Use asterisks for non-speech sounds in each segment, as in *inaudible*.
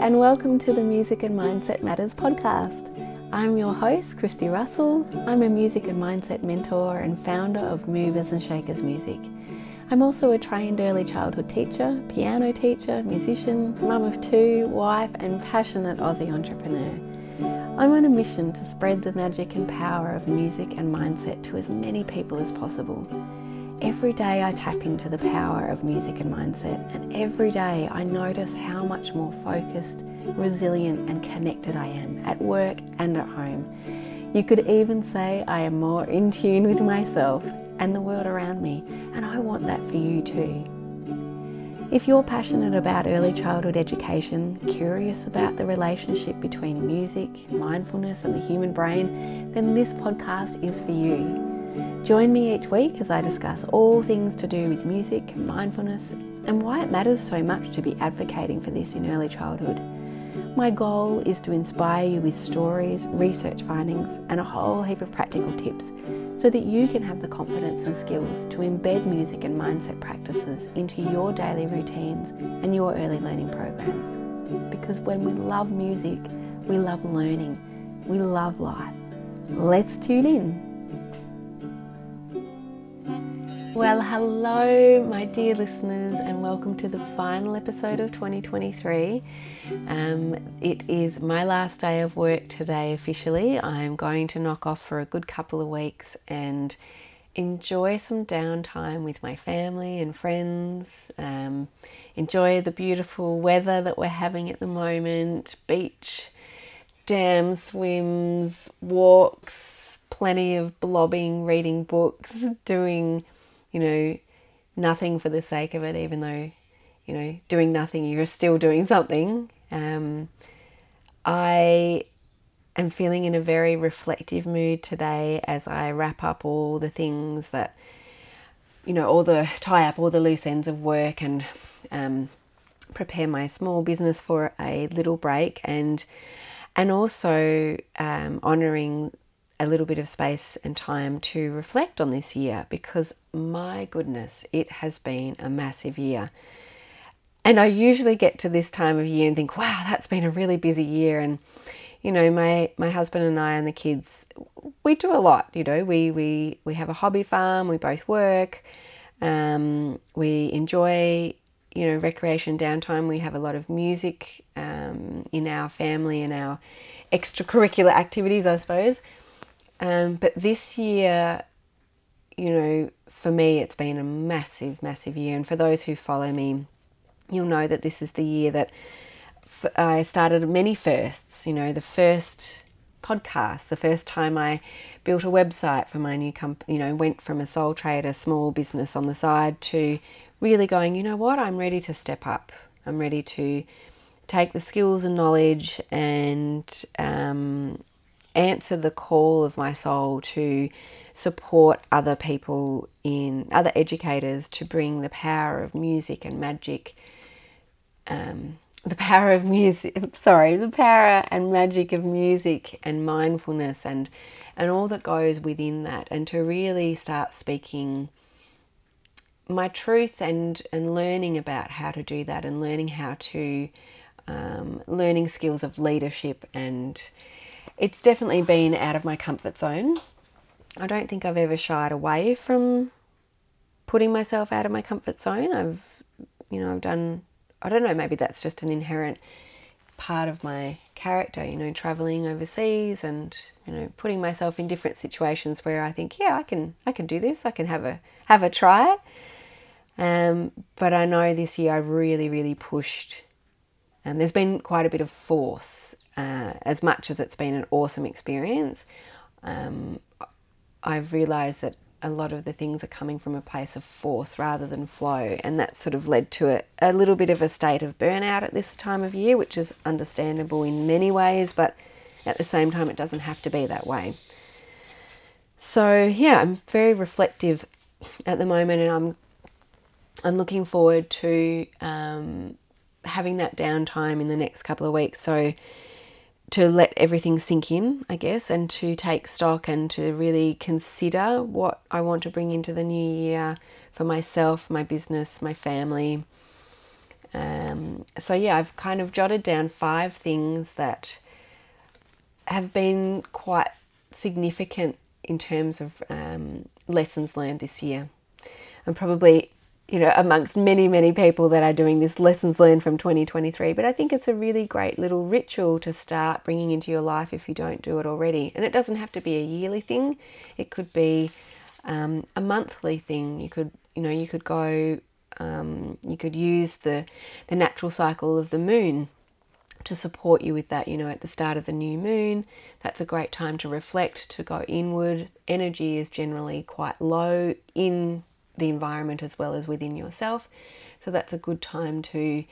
and welcome to the Music and Mindset Matters podcast. I'm your host, Christy Russell. I'm a music and mindset mentor and founder of Moovers and Shakers Music. I'm also a trained early childhood teacher, piano teacher, musician, mum of two, wife, and passionate Aussie entrepreneur. I'm on a mission to spread the magic and power of music and mindset to as many people as possible. Every day I tap into the power of music and mindset, and every day I notice how much more focused, resilient, and connected I am at work and at home. You could even say I am more in tune with myself and the world around me, and I want that for you too. If you're passionate about early childhood education, curious about the relationship between music, mindfulness, and the human brain, then this podcast is for you. Join me each week as I discuss all things to do with music, and mindfulness, and why it matters so much to be advocating for this in early childhood. My goal is to inspire you with stories, research findings, and a whole heap of practical tips so that you can have the confidence and skills to embed music and mindset practices into your daily routines and your early learning programs. Because when we love music, we love learning, we love life. Let's tune in. Well, hello, my dear listeners, and welcome to the final episode of 2023. Um, it is my last day of work today officially. I'm going to knock off for a good couple of weeks and enjoy some downtime with my family and friends. Um, enjoy the beautiful weather that we're having at the moment beach, dam swims, walks, plenty of blobbing, reading books, doing you know, nothing for the sake of it, even though, you know, doing nothing, you're still doing something. Um, I am feeling in a very reflective mood today as I wrap up all the things that, you know, all the tie up all the loose ends of work and um, prepare my small business for a little break and and also um, honoring a little bit of space and time to reflect on this year because my goodness, it has been a massive year. And I usually get to this time of year and think, wow, that's been a really busy year. And, you know, my, my husband and I and the kids, we do a lot, you know, we, we, we have a hobby farm, we both work, um, we enjoy, you know, recreation downtime. We have a lot of music um, in our family and our extracurricular activities, I suppose. Um, but this year, you know, for me, it's been a massive, massive year. And for those who follow me, you'll know that this is the year that I started many firsts. You know, the first podcast, the first time I built a website for my new company, you know, went from a sole trader, small business on the side to really going, you know what, I'm ready to step up. I'm ready to take the skills and knowledge and um, answer the call of my soul to support other people in other educators to bring the power of music and magic um, the power of music *laughs* sorry the power and magic of music and mindfulness and and all that goes within that and to really start speaking my truth and and learning about how to do that and learning how to um, learning skills of leadership and it's definitely been out of my comfort zone. I don't think I've ever shied away from putting myself out of my comfort zone. I've, you know, I've done, I don't know, maybe that's just an inherent part of my character, you know, traveling overseas and, you know, putting myself in different situations where I think, yeah, I can, I can do this. I can have a, have a try. Um, but I know this year I've really, really pushed. Um, there's been quite a bit of force uh, as much as it's been an awesome experience, um, I've realised that a lot of the things are coming from a place of force rather than flow, and that sort of led to a, a little bit of a state of burnout at this time of year, which is understandable in many ways, but at the same time, it doesn't have to be that way. So yeah, I'm very reflective at the moment, and I'm I'm looking forward to um, having that downtime in the next couple of weeks. So to let everything sink in, I guess, and to take stock and to really consider what I want to bring into the new year for myself, my business, my family, Um, so, yeah, I've kind of jotted down five things that have been quite significant in terms of um, lessons learned this year. And probably, you know, amongst many, many people that are doing this lessons learned from 2023. But I think it's a really great little ritual to start bringing into your life if you don't do it already. And it doesn't have to be a yearly thing, it could be um, a monthly thing. You could, you know, you could go um, you could use the, the natural cycle of the moon to support you with that. You know, at the start of the new moon, that's a great time to reflect, to go inward. Energy is generally quite low in the environment as well as within yourself. So that's a good time to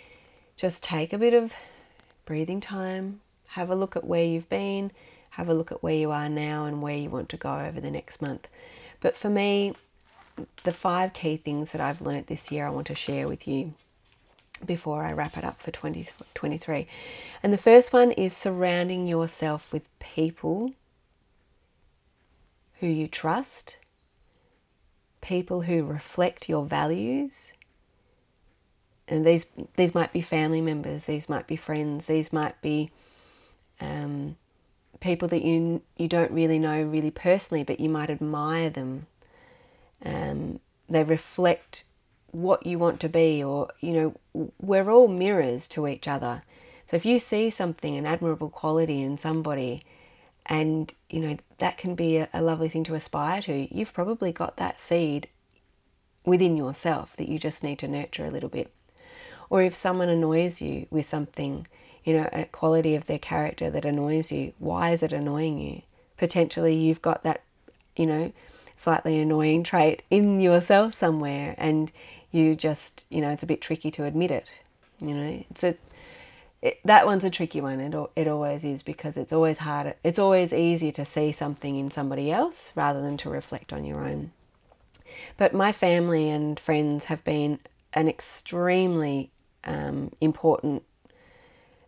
just take a bit of breathing time, have a look at where you've been, have a look at where you are now and where you want to go over the next month. But for me, the five key things that I've learnt this year I want to share with you before I wrap it up for 2023. And the first one is surrounding yourself with people who you trust, people who reflect your values. And these these might be family members, these might be friends, these might be um, people that you you don't really know really personally, but you might admire them um, they reflect what you want to be, or, you know, we're all mirrors to each other. So if you see something, an admirable quality in somebody, and, you know, that can be a, a lovely thing to aspire to, you've probably got that seed within yourself that you just need to nurture a little bit. Or if someone annoys you with something, you know, a quality of their character that annoys you, why is it annoying you? Potentially you've got that, you know, slightly annoying trait in yourself somewhere and you just you know it's a bit tricky to admit it you know it's a it, that one's a tricky one. It, it always is because it's always hard it's always easier to see something in somebody else rather than to reflect on your own. But my family and friends have been an extremely um, important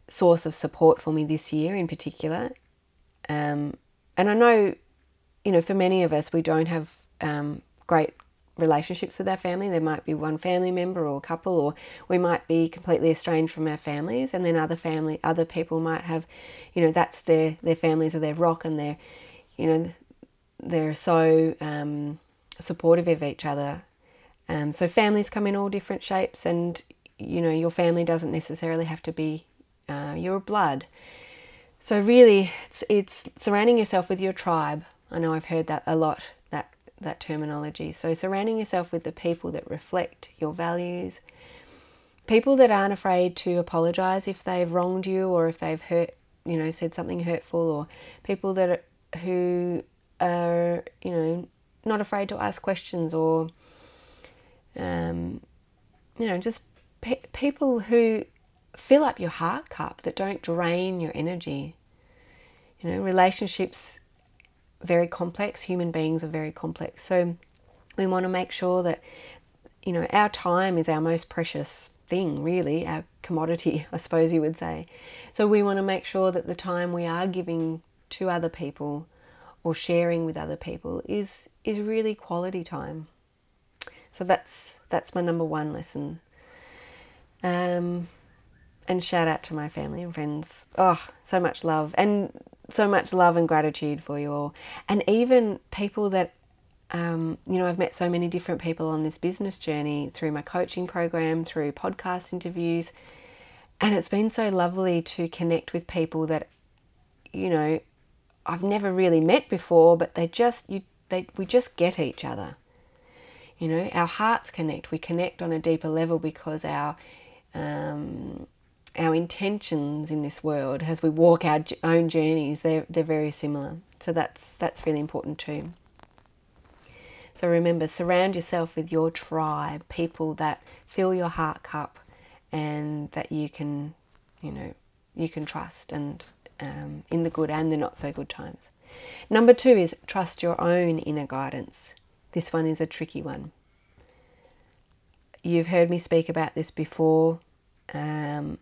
source of support for me this year in particular. Um, and I know you know, for many of us, we don't have um, great relationships with our family. There might be one family member or a couple, or we might be completely estranged from our families, and then other family, other people might have, you know, that's their their families are their rock, and they're, you know, they're so um, supportive of each other. Um, so families come in all different shapes, and you know, your family doesn't necessarily have to be uh, your blood. So really, it's it's surrounding yourself with your tribe I know I've heard that a lot, that terminology. So, surrounding yourself with the people that reflect your values, people that aren't afraid to apologize if they've wronged you or if they've hurt, you know, said something hurtful, or people that are, who are, you know, not afraid to ask questions or, um, you know, just pe- people who fill up your heart cup that don't drain your energy. You know, relationships very complex. Human beings are very complex. So we want to make sure that, you know, our time is our most precious thing, really, our commodity, *laughs* I suppose you would say. So we want to make sure that the time we are giving to other people or sharing with other people is is really quality time. So that's that's my number one lesson. Um, and shout out to my family and friends. Oh, so much love. And so much love and gratitude for you all. And even people that, um, you know, I've met so many different people on this business journey through my coaching program, through podcast interviews. And it's been so lovely to connect with people that, you know, I've never really met before, but they just, you, they, we just get each other. You know, our hearts connect. We connect on a deeper level because our, um, our intentions in this world as we walk our own journeys they're, they're very similar. So that's that's really important too. So remember surround yourself with your tribe people that fill your heart cup and that you can you know you can trust and um, in the good and the not so good times. Number two is trust your own inner guidance. This one is a tricky one. You've heard me speak about this before um,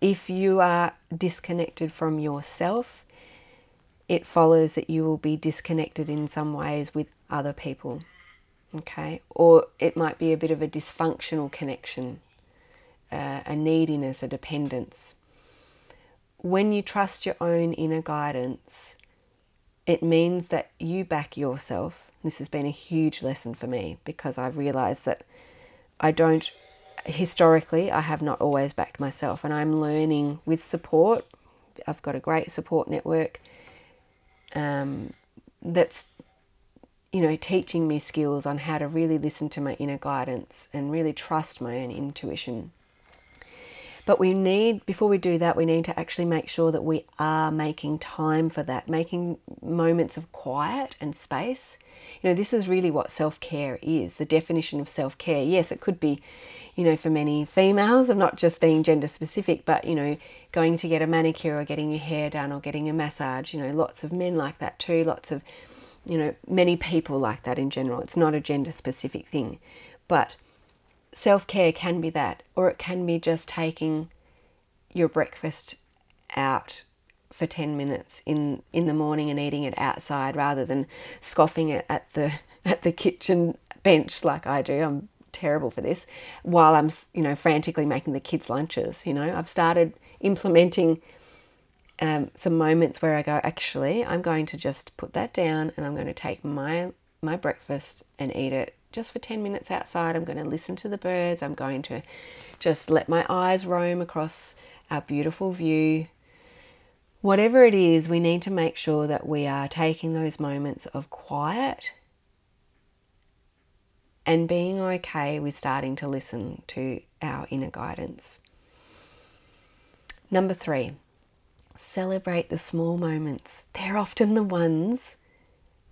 if you are disconnected from yourself, it follows that you will be disconnected in some ways with other people. Okay, or it might be a bit of a dysfunctional connection. a, a neediness, a dependence. When you trust your own inner guidance, it means that you back yourself. This has been a huge lesson for me because I've realized that I don't, historically, I have not always backed myself, and I'm learning with support. I've got a great support network um, that's you know, teaching me skills on how to really listen to my inner guidance and really trust my own intuition. But we need, before we do that, we need to actually make sure that we are making time for that, making moments of quiet and space. You know, this is really what self care is the definition of self care. Yes, it could be, you know, for many females, I'm not just being gender specific, but, you know, going to get a manicure or getting your hair done or getting a massage. You know, lots of men like that too, lots of you know, many people like that in general. It's not a gender specific thing. But self care can be that, or it can be just taking your breakfast out for 10 minutes in, in the morning and eating it outside rather than scoffing it at the, *laughs* at the kitchen bench like I do. I'm terrible for this while I'm, you know, frantically making the kids' lunches. You know, I've started implementing um, some moments where I go, actually, I'm going to just put that down and I'm going to take my my breakfast and eat it just for 10 minutes outside. I'm going to listen to the birds. I'm going to just let my eyes roam across our beautiful view. Whatever it is, we need to make sure that we are taking those moments of quiet and being okay with starting to listen to our inner guidance. Number three, celebrate the small moments. They're often the ones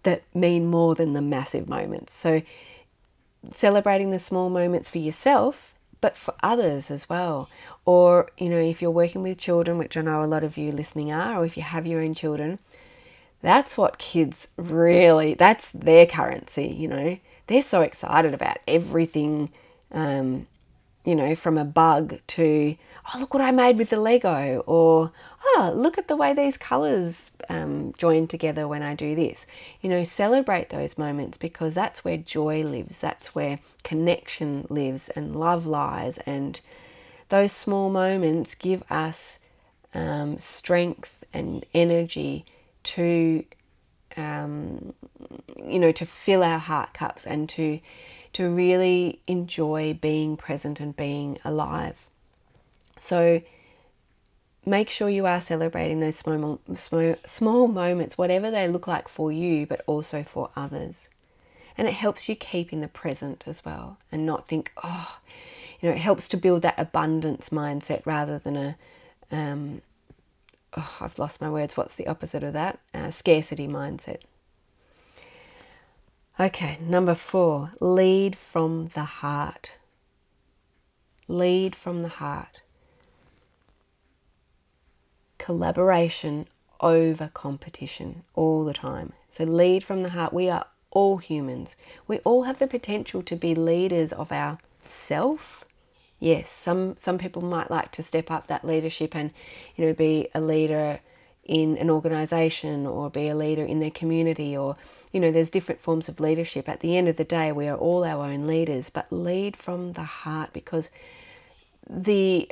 that mean more than the massive moments. So, celebrating the small moments for yourself, but for others as well. Or, you know, if you're working with children, which I know a lot of you listening are, or if you have your own children, that's what kids really, that's their currency, you know. They're so excited about everything um, you know, from a bug to, oh, look what I made with the Lego, or, oh, look at the way these colors um, join together when I do this. You know, celebrate those moments because that's where joy lives, that's where connection lives, and love lies. And those small moments give us um, strength and energy to, um, you know, to fill our heart cups and to to really enjoy being present and being alive. So make sure you are celebrating those small, small, small moments, whatever they look like for you, but also for others. And it helps you keep in the present as well and not think, oh, you know, it helps to build that abundance mindset rather than a, um, oh, I've lost my words, what's the opposite of that? Uh, scarcity mindset. Okay, number four, lead from the heart. Lead from the heart. Collaboration over competition all the time. So, lead from the heart. We are all humans. We all have the potential to be leaders of our self. Yes, some some people might like to step up that leadership and you know be a leader in an organization or be a leader in their community or you know there's different forms of leadership. At the end of the day we are all our own leaders but lead from the heart because the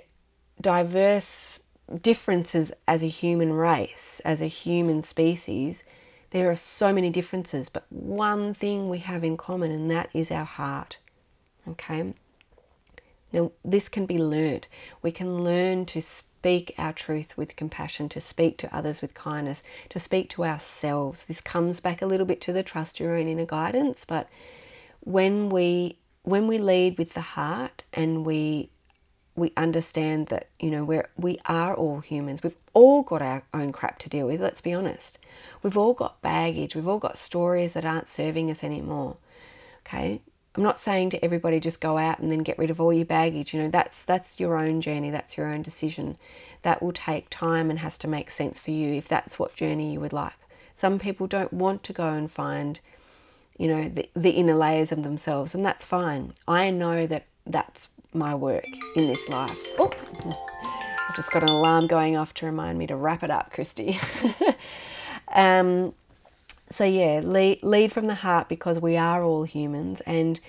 diverse differences as a human race as a human species there are so many differences but one thing we have in common and that is our heart okay now this can be learned. We can learn to speak speak our truth with compassion, to speak to others with kindness, to speak to ourselves. This comes back a little bit to the trust your own inner guidance, but when we when we lead with the heart and we we understand that you know we're we are all humans. We've all got our own crap to deal with let's be honest. We've all got baggage. We've all got stories that aren't serving us anymore. Okay I'm not saying to everybody just go out and then get rid of all your baggage. You know, that's that's your own journey, that's your own decision. That will take time and has to make sense for you if that's what journey you would like. Some people don't want to go and find, you know, the, the inner layers of themselves, and that's fine. I know that that's my work in this life. Oh, *laughs* I've just got an alarm going off to remind me to wrap it up, Christy. *laughs* um, so yeah, lead, lead from the heart because we are all humans, and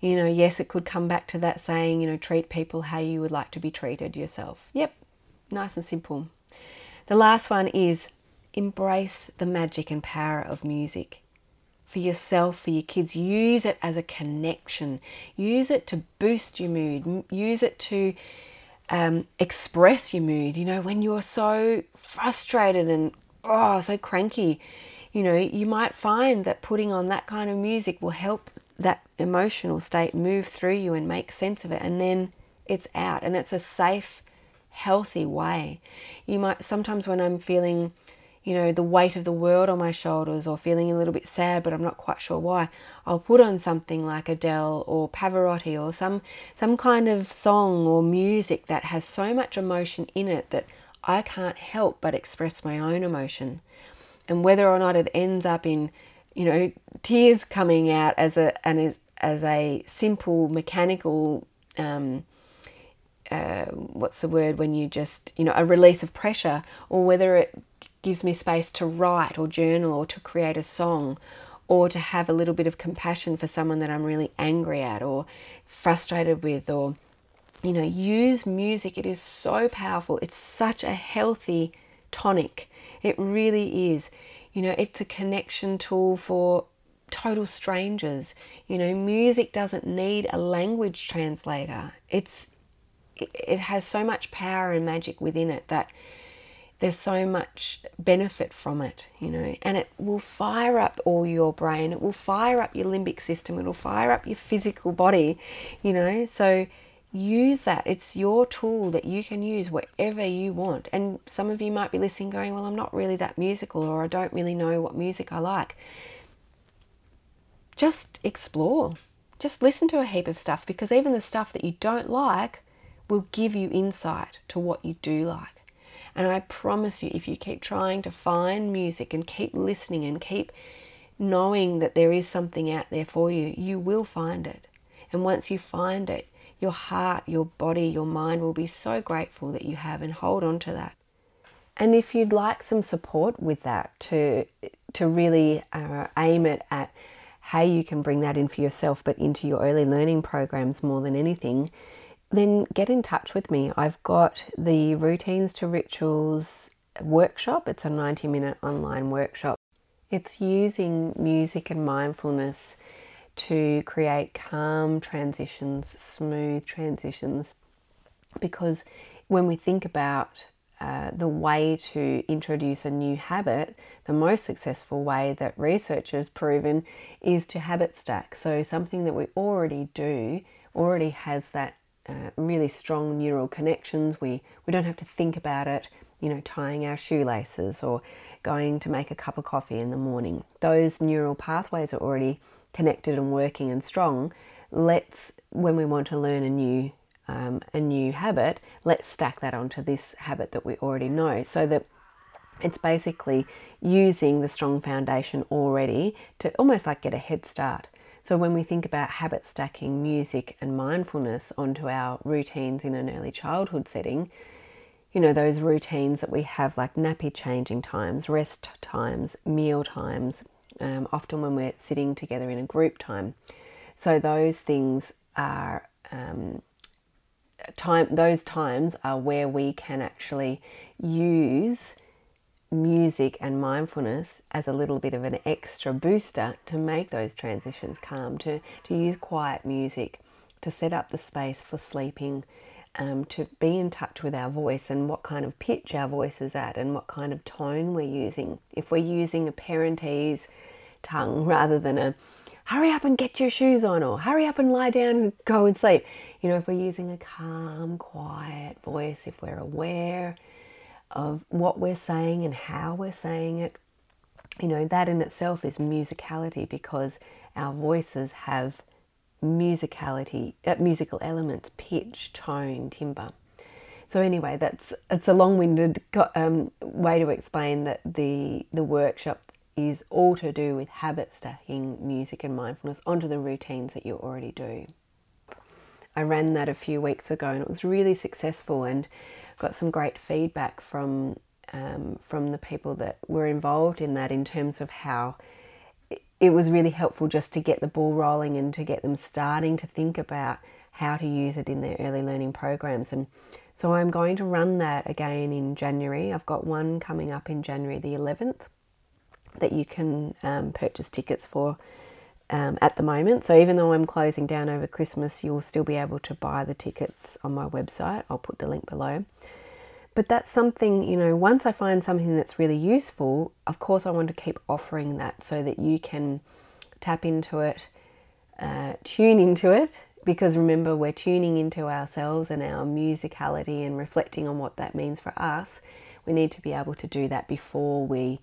You know, yes, it could come back to that saying, you know, treat people how you would like to be treated yourself. Yep, nice and simple. The last one is embrace the magic and power of music for yourself, for your kids. Use it as a connection. Use it to boost your mood. Use it to um, express your mood. You know, when you're so frustrated and oh, so cranky, you know, you might find that putting on that kind of music will help that emotional state move through you and make sense of it. And then it's out and it's a safe, healthy way. You might sometimes when I'm feeling you know, the weight of the world on my shoulders or feeling a little bit sad, but I'm not quite sure why, I'll put on something like Adele or Pavarotti or some some kind of song or music that has so much emotion in it that I can't help but express my own emotion. And whether or not it ends up in, you know, tears coming out as a and as, a simple mechanical um, uh, what's the word when you just you know a release of pressure or whether it gives me space to write or journal or to create a song or to have a little bit of compassion for someone that I'm really angry at or frustrated with or you know use music. It is so powerful. It's such a healthy tonic. It really is. You know it's a connection tool for total strangers. You know music doesn't need a language translator. It's it has so much power and magic within it that there's so much benefit from it, you know, and it will fire up all your brain, it will fire up your limbic system, it'll fire up your physical body, you know. So use that. It's your tool that you can use wherever you want. And some of you might be listening going, Well, I'm not really that musical, or I don't really know what music I like. Just explore. Just listen to a heap of stuff because even the stuff that you don't like will give you insight to what you do like. And I promise you, if you keep trying to find music and keep listening and keep knowing that there is something out there for you, you will find it. And once you find it, your heart, your body, your mind will be so grateful that you have and hold on to that. And if you'd like some support with that to to really uh, aim it at how you can bring that in for yourself, but into your early learning programs more than anything, then get in touch with me. I've got the Routines to Rituals workshop, it's a 90 minute online workshop. It's using music and mindfulness to create calm transitions, smooth transitions. Because when we think about uh, the way to introduce a new habit, the most successful way that research has proven is to habit stack. So, something that we already do already has that uh, really strong neural connections. We, we don't have to think about it, you know, tying our shoelaces or going to make a cup of coffee in the morning. Those neural pathways are already connected and working and strong. Let's, when we want to learn a new um, a new habit, let's stack that onto this habit that we already know so that it's basically using the strong foundation already to almost like get a head start. So, when we think about habit stacking music and mindfulness onto our routines in an early childhood setting, you know, those routines that we have like nappy changing times, rest times, meal times, um, often when we're sitting together in a group time. So, those things are. Um, time those times are where we can actually use music and mindfulness as a little bit of an extra booster to make those transitions calm, to, to use quiet music, to set up the space for sleeping, um, to be in touch with our voice and what kind of pitch our voice is at and what kind of tone we're using. If we're using a parentese tongue rather than a hurry up and get your shoes on or hurry up and lie down and go and sleep, you know, if we're using a calm, quiet voice, if we're aware, of what we're saying and how we're saying it. You know, that in itself is musicality because our voices have musicality, uh, musical elements, pitch, tone, timbre. So anyway, that's it's a long-winded um, way to explain that the the workshop is all to do with habit stacking music and mindfulness onto the routines that you already do. I ran that a few weeks ago and it was really successful and got some great feedback from um, from the people that were involved in that in terms of how it was really helpful just to get the ball rolling and to get them starting to think about how to use it in their early learning programs. And so I'm going to run that again in January. I've got one coming up in January the 11th that you can um, purchase tickets for um, at the moment. So even though I'm closing down over Christmas, you'll still be able to buy the tickets on my website. I'll put the link below. But that's something, you know, once I find something that's really useful, of course, I want to keep offering that so that you can tap into it, uh, tune into it, because remember, we're tuning into ourselves and our musicality and reflecting on what that means for us. We need to be able to do that before we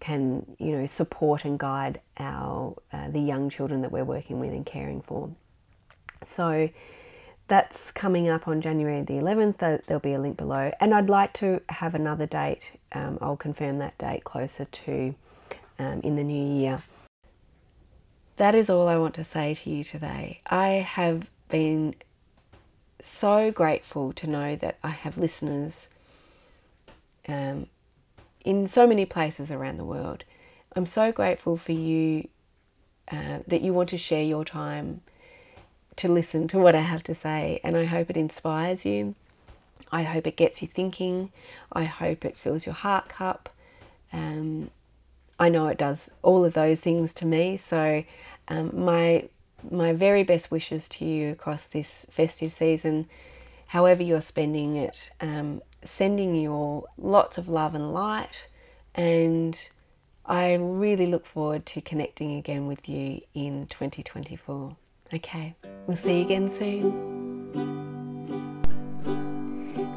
can, you know, support and guide our uh, the young children that we're working with and caring for. So, that's coming up on January the 11th. There'll be a link below. And I'd like to have another date. Um, I'll confirm that date closer to um, in the new year. That is all I want to say to you today. I have been so grateful to know that I have listeners um, in so many places around the world. I'm so grateful for you uh, that you want to share your time to listen to what I have to say, and I hope it inspires you. I hope it gets you thinking. I hope it fills your heart cup. Um, I know it does all of those things to me. So, um, my my very best wishes to you across this festive season, however you're spending it. Um, sending you all lots of love and light, and I really look forward to connecting again with you in 2024. Okay, we'll see you again soon.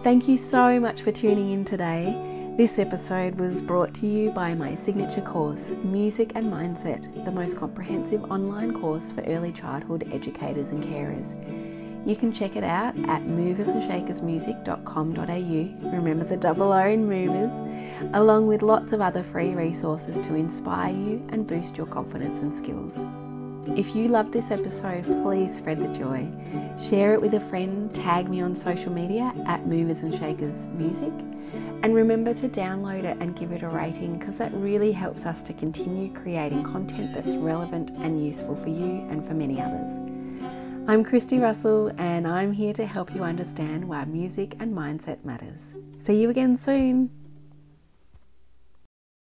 Thank you so much for tuning in today. This episode was brought to you by my signature course, Music and Mindset, the most comprehensive online course for early childhood educators and carers. You can check it out at moversandshakersmusic.com.au. Remember the double O in movers, along with lots of other free resources to inspire you and boost your confidence and skills. If you loved this episode, please spread the joy. Share it with a friend, tag me on social media at Moovers and Shakers Music, and remember to download it and give it a rating because that really helps us to continue creating content that's relevant and useful for you and for many others. I'm Christy Russell, and I'm here to help you understand why music and mindset matters. See you again soon.